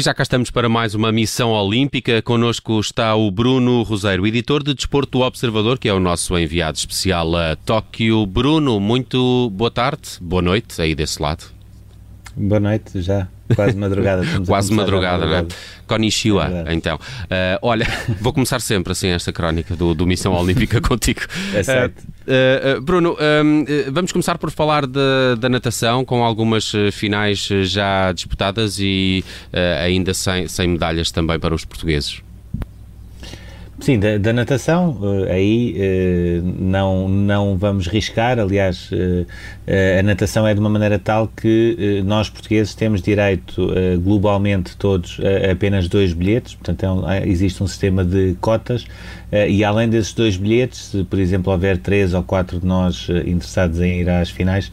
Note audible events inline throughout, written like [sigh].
E já cá estamos para mais uma missão olímpica. Connosco está o Bruno Roseiro, editor de Desporto do Observador, que é o nosso enviado especial a Tóquio. Bruno, muito boa tarde, boa noite aí desse lado. Boa noite, já. Quase madrugada. [laughs] Quase madrugada, não é? Konnichiwa, é então. Uh, olha, [laughs] vou começar sempre assim esta crónica do, do Missão Olímpica [laughs] contigo. É certo. Uh, uh, Bruno, vamos começar por falar de, da natação, com algumas finais já disputadas e ainda sem, sem medalhas também para os portugueses. Sim, da, da natação, uh, aí uh, não, não vamos riscar. Aliás, uh, a natação é de uma maneira tal que nós portugueses temos direito globalmente todos a apenas dois bilhetes, portanto é um, existe um sistema de cotas e além desses dois bilhetes, se por exemplo houver três ou quatro de nós interessados em ir às finais,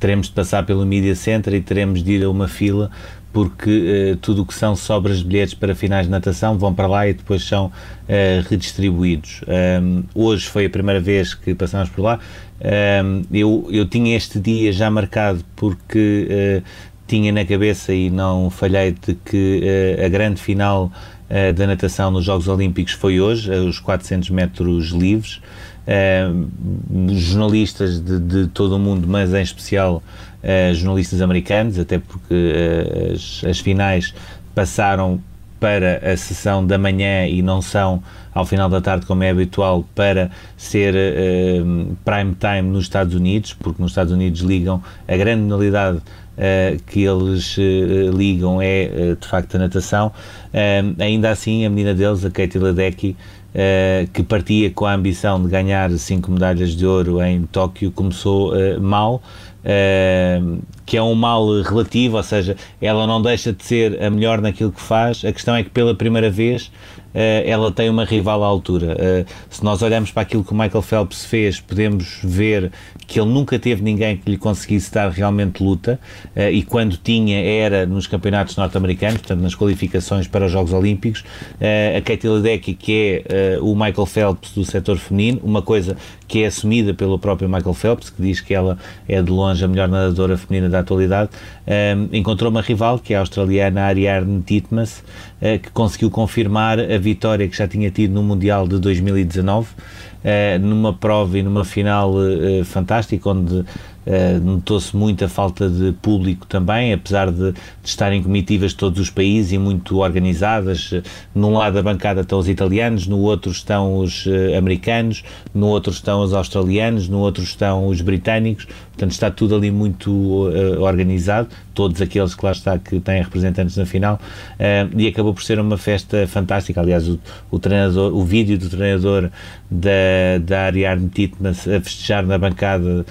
teremos de passar pelo Media Center e teremos de ir a uma fila porque uh, tudo o que são sobras de bilhetes para finais de natação vão para lá e depois são uh, redistribuídos. Um, hoje foi a primeira vez que passamos por lá. Um, eu, eu tinha este dia já marcado porque uh, tinha na cabeça e não falhei de que a grande final da natação nos Jogos Olímpicos foi hoje, os 400 metros livres. jornalistas de, de todo o mundo, mas em especial uh, jornalistas americanos, até porque uh, as, as finais passaram para a sessão da manhã e não são ao final da tarde, como é habitual, para ser uh, prime time nos Estados Unidos, porque nos Estados Unidos ligam a grande modalidade uh, que eles uh, ligam é de facto a natação. ainda assim, a menina deles, a Katie Ledecky, que partia com a ambição de ganhar cinco medalhas de ouro em Tóquio, começou mal. Uh, que é um mal relativo, ou seja, ela não deixa de ser a melhor naquilo que faz. A questão é que pela primeira vez ela tem uma rival à altura. Uh, se nós olharmos para aquilo que o Michael Phelps fez, podemos ver que ele nunca teve ninguém que lhe conseguisse dar realmente luta uh, e quando tinha era nos campeonatos norte-americanos, portanto nas qualificações para os Jogos Olímpicos. a Katie Ledecky, que é o Michael Phelps do setor feminino, uma coisa que é assumida pelo próprio Michael Phelps, que diz que ela é de longe a melhor nadadora feminina da atualidade, encontrou uma rival, que é a australiana Ariarne Titmus, que conseguiu confirmar a vitória que já tinha tido no Mundial de 2019, uh, numa prova e numa final uh, fantástica, onde Uh, Notou-se muita falta de público também, apesar de, de estarem comitivas de todos os países e muito organizadas. Num lado da bancada estão os italianos, no outro estão os uh, americanos, no outro estão os australianos, no outro estão os britânicos. Portanto, está tudo ali muito uh, organizado, todos aqueles que lá está que têm representantes na final, e acabou por ser uma festa fantástica. Aliás, o, o treinador, o vídeo do treinador da, da Ariadne Titmas a festejar na bancada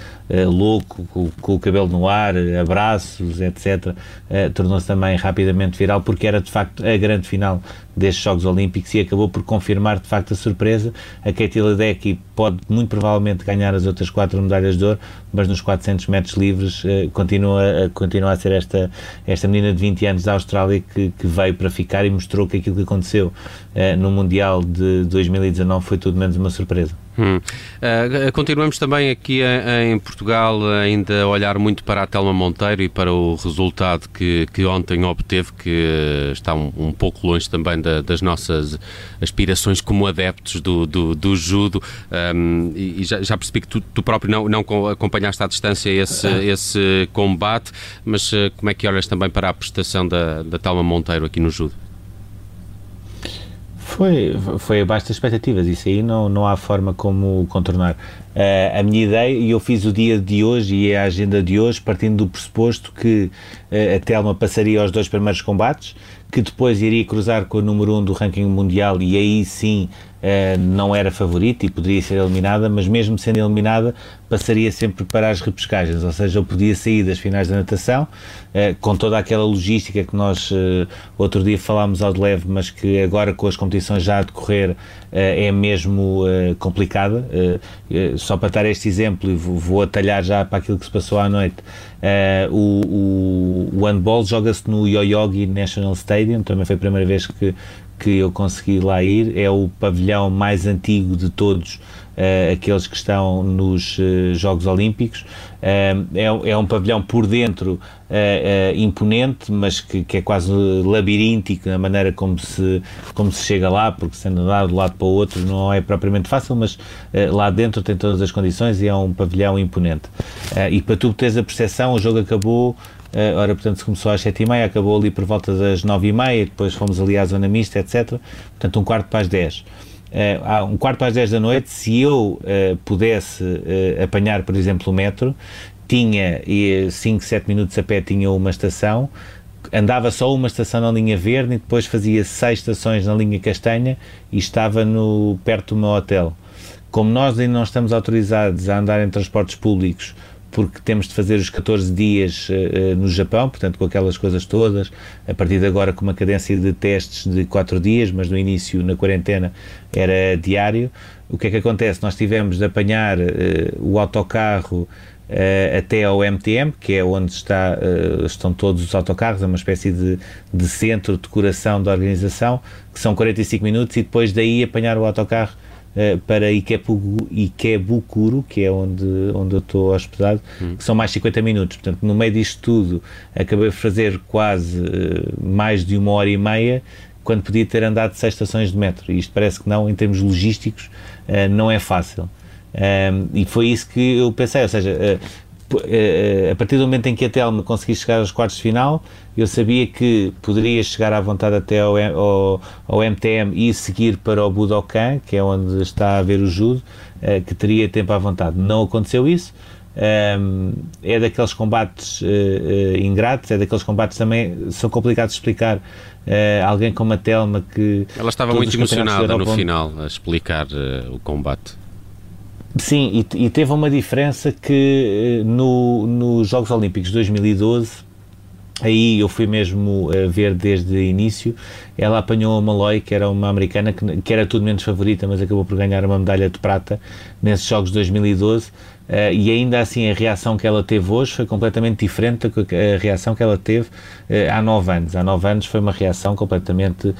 louco com, com, o cabelo no ar, abraços, etc., uh, eh, tornou-se também rapidamente viral, porque era de facto a grande final destes Jogos Olímpicos e acabou por confirmar de facto a surpresa. A Katie Ledecky pode muito provavelmente ganhar as outras quatro medalhas de ouro, mas nos 400 metros livres uh, continua, uh, continua a ser esta, esta menina de 20 anos da Austrália que, que veio para ficar e mostrou que aquilo que aconteceu uh, no Mundial de 2019 foi tudo menos uma surpresa. Hum. Uh, continuamos também aqui em, em, Portugal ainda a olhar muito para a Telma Monteiro e para o resultado que, que ontem obteve, que está um, um pouco longe também da, das nossas aspirações como adeptos do, do, do judo um, e, já, já, percebi que tu, tu, próprio não, não acompanhaste à distância esse, esse combate, mas uh, como é que olhas também para a prestação da, da Telma Monteiro aqui no judo? Foi, foi abaixo das expectativas, isso aí não, não há forma como contornar. Uh, a minha ideia, e eu fiz o dia de hoje e a agenda de hoje partindo do pressuposto que uh, a Telma passaria aos dois primeiros combates, que depois iria cruzar com o número 1 um do ranking mundial e aí sim uh, não era favorita e poderia ser eliminada, mas mesmo sendo eliminada passaria sempre para as repescagens, ou seja, eu podia sair das finais da natação uh, com toda aquela logística que nós uh, outro dia falámos ao de leve, mas que agora com as competições já a decorrer é mesmo complicada. só para dar este exemplo, e vou, vou atalhar já para aquilo que se passou à noite, o, o, o handball joga-se no Yoyogi National Stadium, também foi a primeira vez que que eu consegui lá ir. É o pavilhão mais antigo de todos uh, aqueles que estão nos uh, Jogos Olímpicos. Uh, é, é, um pavilhão por dentro imponente, mas que, que, é quase labiríntico na maneira como se, como se chega lá, porque sendo andar de um lado para o outro não é propriamente fácil, mas lá dentro tem todas as condições e é um pavilhão imponente. e para tu teres a percepção, o jogo acabou ora, portanto, se começou às 7h30, acabou ali por volta das 9h30, depois fomos ali à zona mista, etc. Portanto, um quarto para as 10 uh, um quarto às 10 da noite, se eu uh, pudesse uh, apanhar, por exemplo, o metro, tinha 5, 7 minutos a pé, tinha uma estação, andava só uma estação na linha verde e depois fazia seis estações na linha castanha e estava no, perto do meu hotel. Como nós ainda não estamos autorizados a andar em transportes públicos porque temos de fazer os 14 dias uh, no Japão, portanto, com aquelas coisas todas, a partir de agora com uma cadência de testes de 4 dias, mas no início, na quarentena, era diário. O que é que acontece? Nós tivemos de apanhar uh, o autocarro Uh, até ao MTM, que é onde está, estão todos os autocarros, é uma espécie de, de centro de decoração da organização, que são 45 minutos, e depois daí apanhar o autocarro uh, para Ikebukuro, que é onde, onde eu estou hospedado, hum. que são mais 50 minutos. Portanto, no meio disto tudo, acabei de fazer quase uh, mais de uma hora e meia, quando podia ter andado seis estações de metro. E isto parece que não, em termos logísticos, uh, não é fácil. Um, e foi isso que eu pensei, ou seja, a partir do momento em que a Telma conseguisse chegar aos quartos de final, eu sabia que poderia chegar à vontade até ao, ao, ao MTM e seguir para o Budokan, que é onde está a ver o judo, uh, que teria tempo à vontade. Não aconteceu isso. Um, é daqueles combates uh, ingratos, é daqueles combates também são complicados de explicar. Alguém como a Telma que. Ela estava muito emocionada no final a explicar o combate. Sim, e, e, teve uma diferença que no, nos Jogos Olímpicos de 2012 aí eu fui mesmo a ver desde o início. Ela apanhou a Malloy, que era uma americana que, que, era tudo menos favorita, mas acabou por ganhar uma medalha de prata nesses Jogos de 2012. Uh, e ainda assim a reação que ela teve hoje foi completamente diferente da reação que ela teve uh, há nove anos. Há nove anos foi uma reação completamente uh,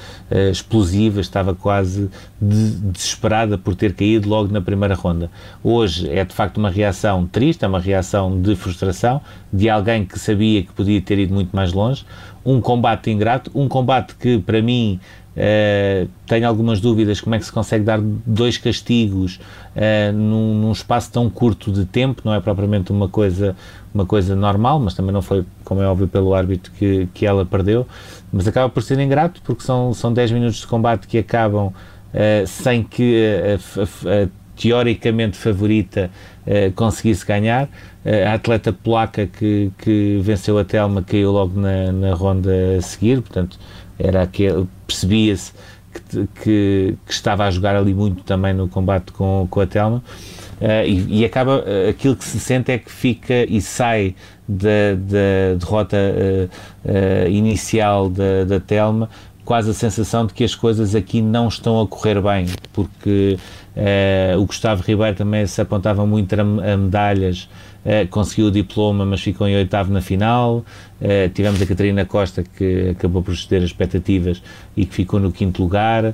explosiva, estava quase de, desesperada por ter caído logo na primeira ronda. Hoje é de facto uma reação triste, é uma reação de frustração de alguém que sabia que podia ter ido muito mais longe. Um combate ingrato, um combate que para mim Uh, tenho algumas dúvidas como é que se consegue dar dois castigos uh, num, num, espaço tão curto de tempo, não é propriamente uma coisa, uma coisa normal, mas também não foi, como é óbvio, pelo árbitro que, que ela perdeu, mas acaba por ser ingrato porque são, são 10 minutos de combate que acabam uh, sem que a, a, a teoricamente favorita conseguisse ganhar. A atleta polaca que, que venceu a Telma caiu logo na, na ronda a seguir, portanto era aquele, percebia-se que, que, que, estava a jogar ali muito também no combate com, com a Telma. Uh, e, e, acaba, uh, aquilo que se sente é que fica e sai da, da derrota uh, inicial da, da Telma quase a sensação de que as coisas aqui não estão a correr bem, porque o Gustavo Ribeiro também se apontava muito a, a medalhas Uh, conseguiu o diploma, mas ficou em oitavo na final. Uh, tivemos a Catarina Costa, que acabou por exceder as expectativas e que ficou no quinto lugar. Uh,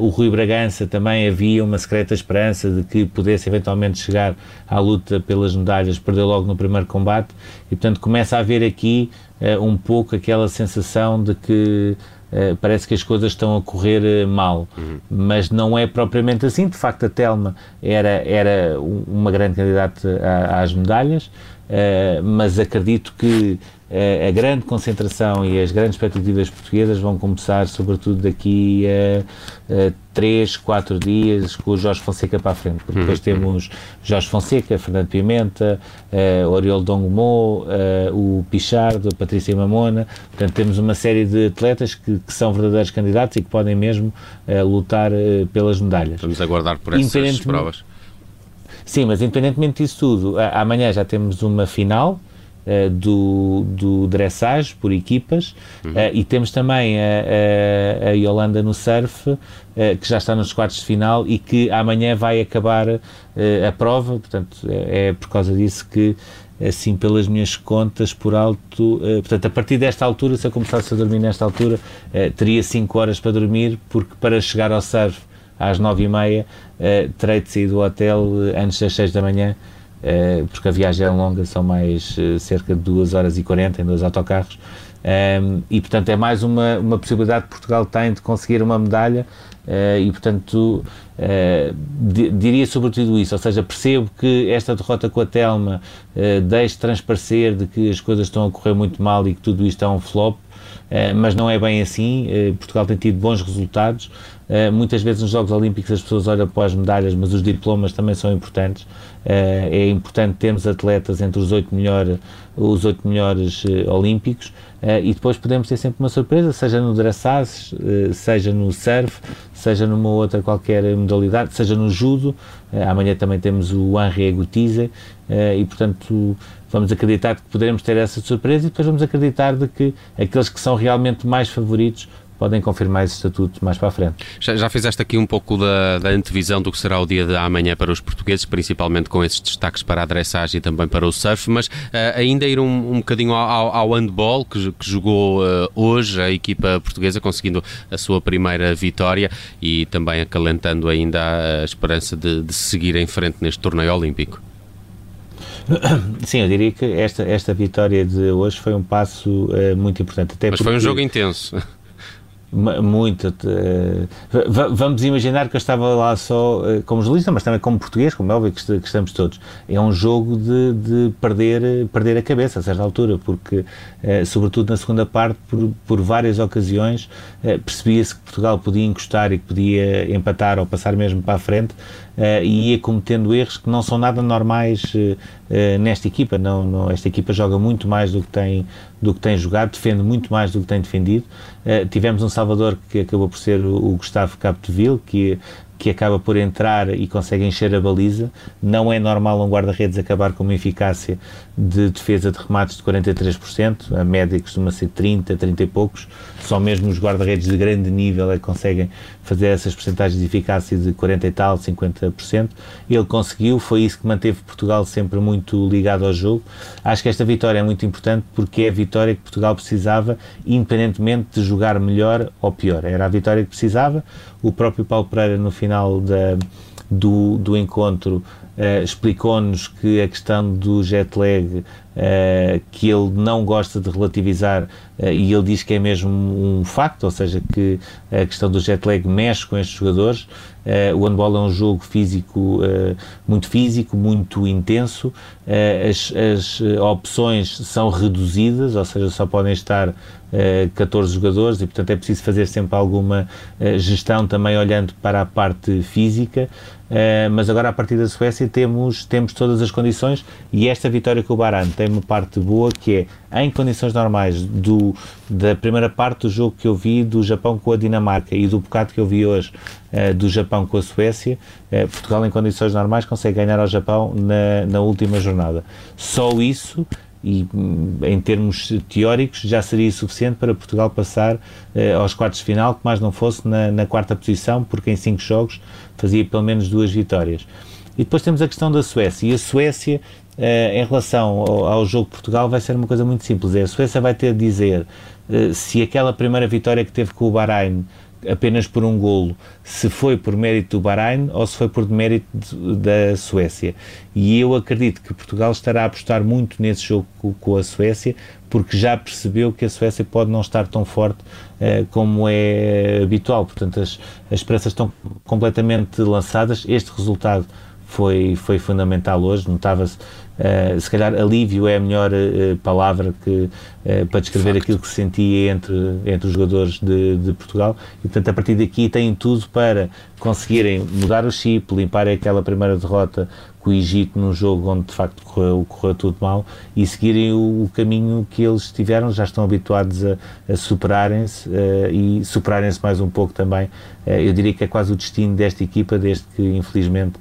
o Rui Bragança também havia uma secreta esperança de que pudesse eventualmente chegar à luta pelas medalhas, perdeu logo no primeiro combate. E, portanto, começa a haver aqui um pouco aquela sensação de que Uh, parece que as coisas estão a correr uh, mal, uhum. mas não é propriamente assim. De facto, a Telma era, era uma grande candidata às medalhas, uh, mas acredito que a grande concentração e as grandes expectativas portuguesas vão começar, sobretudo daqui a, a 3, 4 dias, com o Jorge Fonseca para a frente. Porque depois uhum. temos Jorge Fonseca, Fernando Pimenta, uh, Oriol Dongmo, uh, o Pichardo, a Patrícia Mamona. Portanto, temos uma série de atletas que, que são verdadeiros candidatos e que podem mesmo uh, lutar pelas medalhas. Vamos aguardar por essas provas. Sim, mas independentemente disso tudo, amanhã já temos uma final uh, do, do dressage por equipas uhum. uh, e temos também a, a, a Yolanda no surf uh, que já está nos quartos de final e que amanhã vai acabar a prova, portanto é, é por causa disso que assim pelas minhas contas por alto, portanto a partir desta altura, se eu começasse a dormir nesta altura, teria 5 horas para dormir, porque para chegar ao surf às 9 e meia terei de sair do hotel antes das 6 da manhã, porque a viagem é longa, são mais cerca de 2 horas e 40 em dois autocarros, um, e portanto é mais uma, uma possibilidade que Portugal tem de conseguir uma medalha. Uh, e portanto uh, diria sobretudo isso, ou seja, percebo que esta derrota com a Telma uh, deixe transparecer de que as coisas estão a correr muito mal e que tudo isto é um flop, mas não é bem assim. Portugal tem tido bons resultados. muitas vezes nos Jogos Olímpicos as pessoas olham para as medalhas, mas os diplomas também são importantes. é importante termos atletas entre os oito melhores, os oito melhores olímpicos. E depois podemos ter sempre uma surpresa, seja no dressage, seja no surf, seja numa outra qualquer modalidade, seja no judo. Amanhã também temos o Henri Gutize e, portanto, vamos acreditar que poderemos ter essa surpresa e depois vamos acreditar de que aqueles que são realmente mais favoritos podem confirmar esse estatuto mais para a frente. Já, já fizeste aqui um pouco da, da, antevisão do que será o dia de amanhã para os portugueses, principalmente com esses destaques para a dressagem e também para o surf, mas uh, ainda ir um, um bocadinho ao, ao handball, que, que jogou uh, hoje a equipa portuguesa, conseguindo a sua primeira vitória e também acalentando ainda a esperança de, de seguir em frente neste torneio olímpico. [coughs] Sim, eu diria que esta, esta vitória de hoje foi um passo uh, muito importante. Até Mas porque... foi um jogo intenso. [laughs] Muito. Uh, vamos imaginar que eu estava lá só uh, como jornalista, mas também como português, como é óbvio que, estamos todos. É um jogo de, de, perder, perder a cabeça a certa altura, porque, sobretudo na segunda parte, por, por várias ocasiões, percebia-se que Portugal podia encostar e que podia empatar ou passar mesmo para a frente, uh, e ia cometendo erros que não são nada normais uh, nesta equipa. Não, não, esta equipa joga muito mais do que tem, do que tem jogado, defende muito mais do que tem defendido. tivemos um Salvador que acabou por ser o, o Gustavo Capdeville, que que acaba por entrar e consegue encher a baliza. Não é normal um guarda-redes acabar com uma eficácia de defesa de remates de 43%, a média costuma ser 30, 30 e poucos. Só mesmo os guarda-redes de grande nível é que conseguem fazer essas percentagens de eficácia de 40 e tal, 50%. Ele conseguiu, foi isso que manteve Portugal sempre muito ligado ao jogo. Acho que esta vitória é muito importante porque é a vitória que Portugal precisava, independentemente de jogar melhor ou pior. Era a vitória que precisava. O próprio Paulo Pereira, no final da, do, do encontro, Uh, explicou-nos que a questão do jet lag, uh, que ele não gosta de relativizar, e ele diz que é mesmo um facto, ou seja, que a questão do jet lag mexe com estes jogadores. o handball é um jogo físico, muito físico, muito intenso, as, as opções são reduzidas, ou seja, só podem estar 14 jogadores e, portanto, é preciso fazer sempre alguma gestão também olhando para a parte física. Mas agora a partir da Suécia temos, temos todas as condições e esta vitória com o Baran tem uma parte boa que é em condições normais do, da primeira parte do jogo que eu vi do Japão com a Dinamarca e do bocado que eu vi hoje uh, do Japão com a Suécia, uh, Portugal em condições normais consegue ganhar ao Japão na, na última jornada. Só isso e hum, em termos teóricos já seria suficiente para Portugal passar uh, aos quartos de final, que mais não fosse na, na, quarta posição, porque em cinco jogos fazia pelo menos duas vitórias. E depois temos a questão da Suécia, e a Suécia, uh, em relação ao, ao, jogo de Portugal, vai ser uma coisa muito simples, é, a Suécia vai ter de dizer uh, se aquela primeira vitória que teve com o Bahrein apenas por um golo, se foi por mérito do Bahrein ou se foi por mérito da Suécia. E eu acredito que Portugal estará a apostar muito nesse jogo com a Suécia, porque já percebeu que a Suécia pode não estar tão forte uh, como é habitual. Portanto, as, as esperanças estão completamente lançadas. Este resultado foi, foi fundamental hoje, notava-se Uh, se calhar alívio é a melhor uh, palavra que, uh, para descrever Facto. aquilo que se sentia entre, entre os jogadores de, de, Portugal e portanto a partir daqui têm tudo para conseguirem mudar o chip, limpar aquela primeira derrota com o Egito num jogo onde de facto correu, correu tudo mal e seguirem o, o, caminho que eles tiveram, já estão habituados a, a superarem-se e superarem-se mais um pouco também. eu diria que é quase o destino desta equipa, desde que infelizmente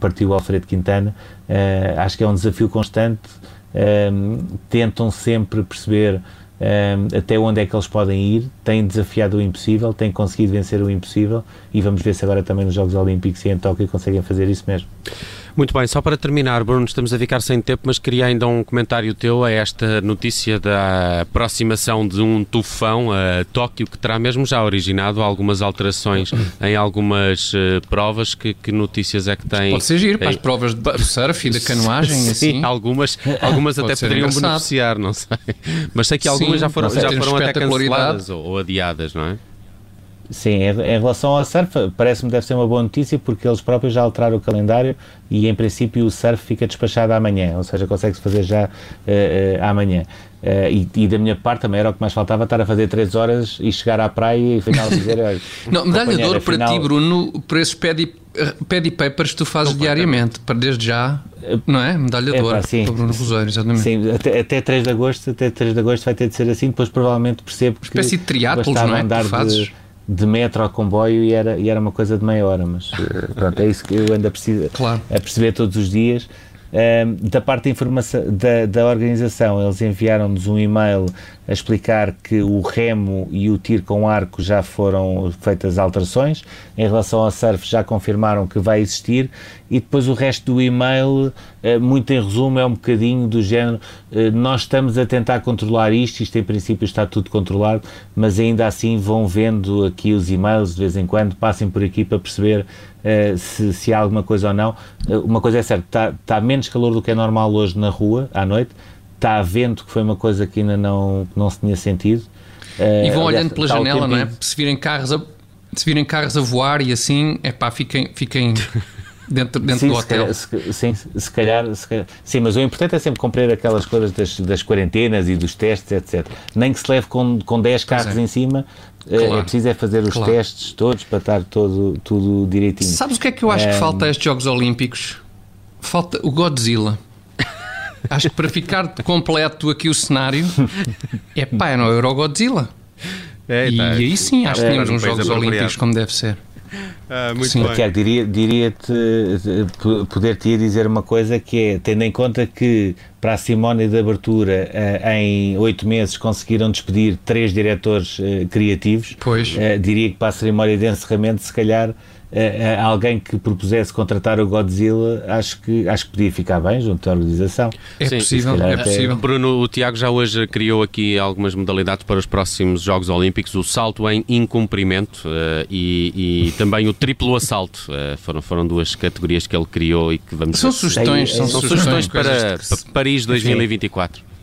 partiu o Alfredo Quintana, Uh, acho que é um desafio constante. Uh, tentam sempre perceber uh, até onde é que eles podem ir. Têm desafiado o impossível, têm conseguido vencer o impossível e vamos ver se agora também nos Jogos Olímpicos e em Tóquio conseguem fazer isso mesmo. Muito bem, só para terminar, Bruno, estamos a ficar sem tempo, mas queria ainda um comentário teu a esta notícia da aproximação de um tufão a Tóquio, que terá mesmo já originado algumas alterações em algumas uh, provas. Que, que, notícias é que tem? Pode ser giro para as provas de surf e da [laughs] canoagem, Sim, assim. algumas, [laughs] algumas até poderiam engraçado. beneficiar, não sei. Mas sei que algumas Sim, já foram, já foram até canceladas ou, ou adiadas, não é? Sim, em relação ao surf, parece-me deve ser uma boa notícia porque eles próprios já alteraram o calendário e em princípio o surf fica despachado amanhã, ou seja, consegue-se fazer já uh, uh, amanhã. Uh, e, e, da minha parte também era o que mais faltava estar a fazer 3 horas e chegar à praia e afinal dizer. Olha, [laughs] não, medalha de ouro para ti, Bruno, por esses pedi, pedi papers que tu fazes diariamente, para desde já, não é? Medalha de ouro para Bruno Rosário, exatamente. Sim, até, até 3 de agosto, até 3 de agosto vai ter de ser assim, depois provavelmente percebo que. Espécie de triatlos, não é? Andar que fazes? De, de metro ao comboio e era, e era uma coisa de meia hora, mas eh, pronto, é isso que eu ando a, preciso, claro. a perceber todos os dias. Um, da parte da, da organização, eles enviaram-nos um e-mail a explicar que o remo e o tiro com arco já foram feitas alterações. Em relação ao surf, já confirmaram que vai existir. E depois o resto do e-mail, eh, muito em resumo, é um bocadinho do género: eh, nós estamos a tentar controlar isto, isto em princípio está tudo controlado, mas ainda assim vão vendo aqui os e-mails de vez em quando, passem por aqui para perceber Uh, se, se, há alguma coisa ou não. Uh, uma coisa é certa, está, está menos calor do que é normal hoje na rua, à noite, está a vento, que foi uma coisa que ainda não, não se tinha sentido. Uh, e vão aliás, olhando pela janela, não é? Se virem carros a, se virem carros a voar e assim, é pá, fiquem, fiquem [laughs] dentro, dentro sim, do hotel. Se calhar, se, sim, se calhar, se calhar, Sim, mas o importante é sempre cumprir aquelas coisas das, das quarentenas e dos testes, etc. Nem que se leve com, com 10 carros é. em cima, é claro. é preciso é fazer os claro. testes todos para estar todo, tudo direitinho. Sabes o que é que eu acho que falta a estes Jogos Olímpicos? Falta o Godzilla. [laughs] acho que para ficar completo aqui o cenário, é pá, é no Euro Godzilla. É, e tá. aí sim, acho que é, tínhamos uns Jogos Olímpicos como deve ser. Ah, muito Sim. bem. Tiago, diria, diria-te, poder-te dizer uma coisa que é, tendo em conta que para a cerimónia de abertura eh, em oito meses conseguiram despedir três diretores eh, criativos, pois. Diria que para a cerimónia de encerramento, se calhar uh, alguém que propusesse contratar o Godzilla, acho que, acho que podia ficar bem junto à organização. É Sim, possível, é possível. Bruno, o Tiago já hoje criou aqui algumas modalidades para os próximos Jogos Olímpicos, o salto em incumprimento uh, e, e, também o triplo assalto. Uh, foram, foram duas categorias que ele criou e que vamos... São sugestões, são, são sugestões para, para Paris 2024. Sim.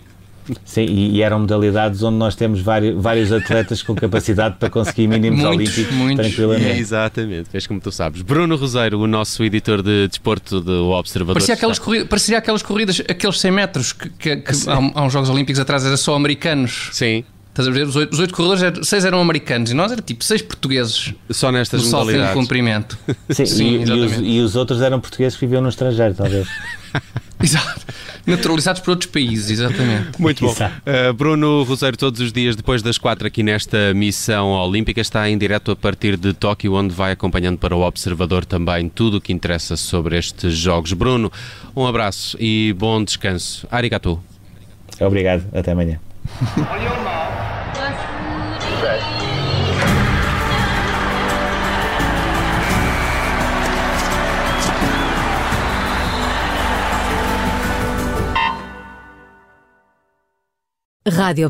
Sim, e, e, eram modalidades onde nós temos vários, vários atletas com capacidade para conseguir mínimos muitos, olímpicos muitos. tranquilamente. É, exatamente, fez como tu sabes. Bruno Roseiro, o nosso editor de desporto do Observador. Parecia aquelas, corridas, parecia aquelas corridas, aqueles 100 metros que, que, que há, há uns Jogos Olímpicos atrás era só americanos. Sim. Estás a ver? Os oito, os oito corredores, seis eram americanos e nós era tipo seis portugueses. Só nestas modalidades. Só cumprimento. Sim, Sim e, e, os, e, os, outros eram portugueses que viviam no estrangeiro, talvez. [laughs] Exato. Naturalizados por outros países, exatamente. [laughs] Muito bom. Uh, Bruno Roseiro, todos os dias depois das quatro aqui nesta missão olímpica, está em direto a partir de Tóquio, onde vai acompanhando para o Observador também tudo o que interessa sobre estes Jogos. Bruno, um abraço e bom descanso. Arigato. Obrigado. Até amanhã. [laughs] Rádio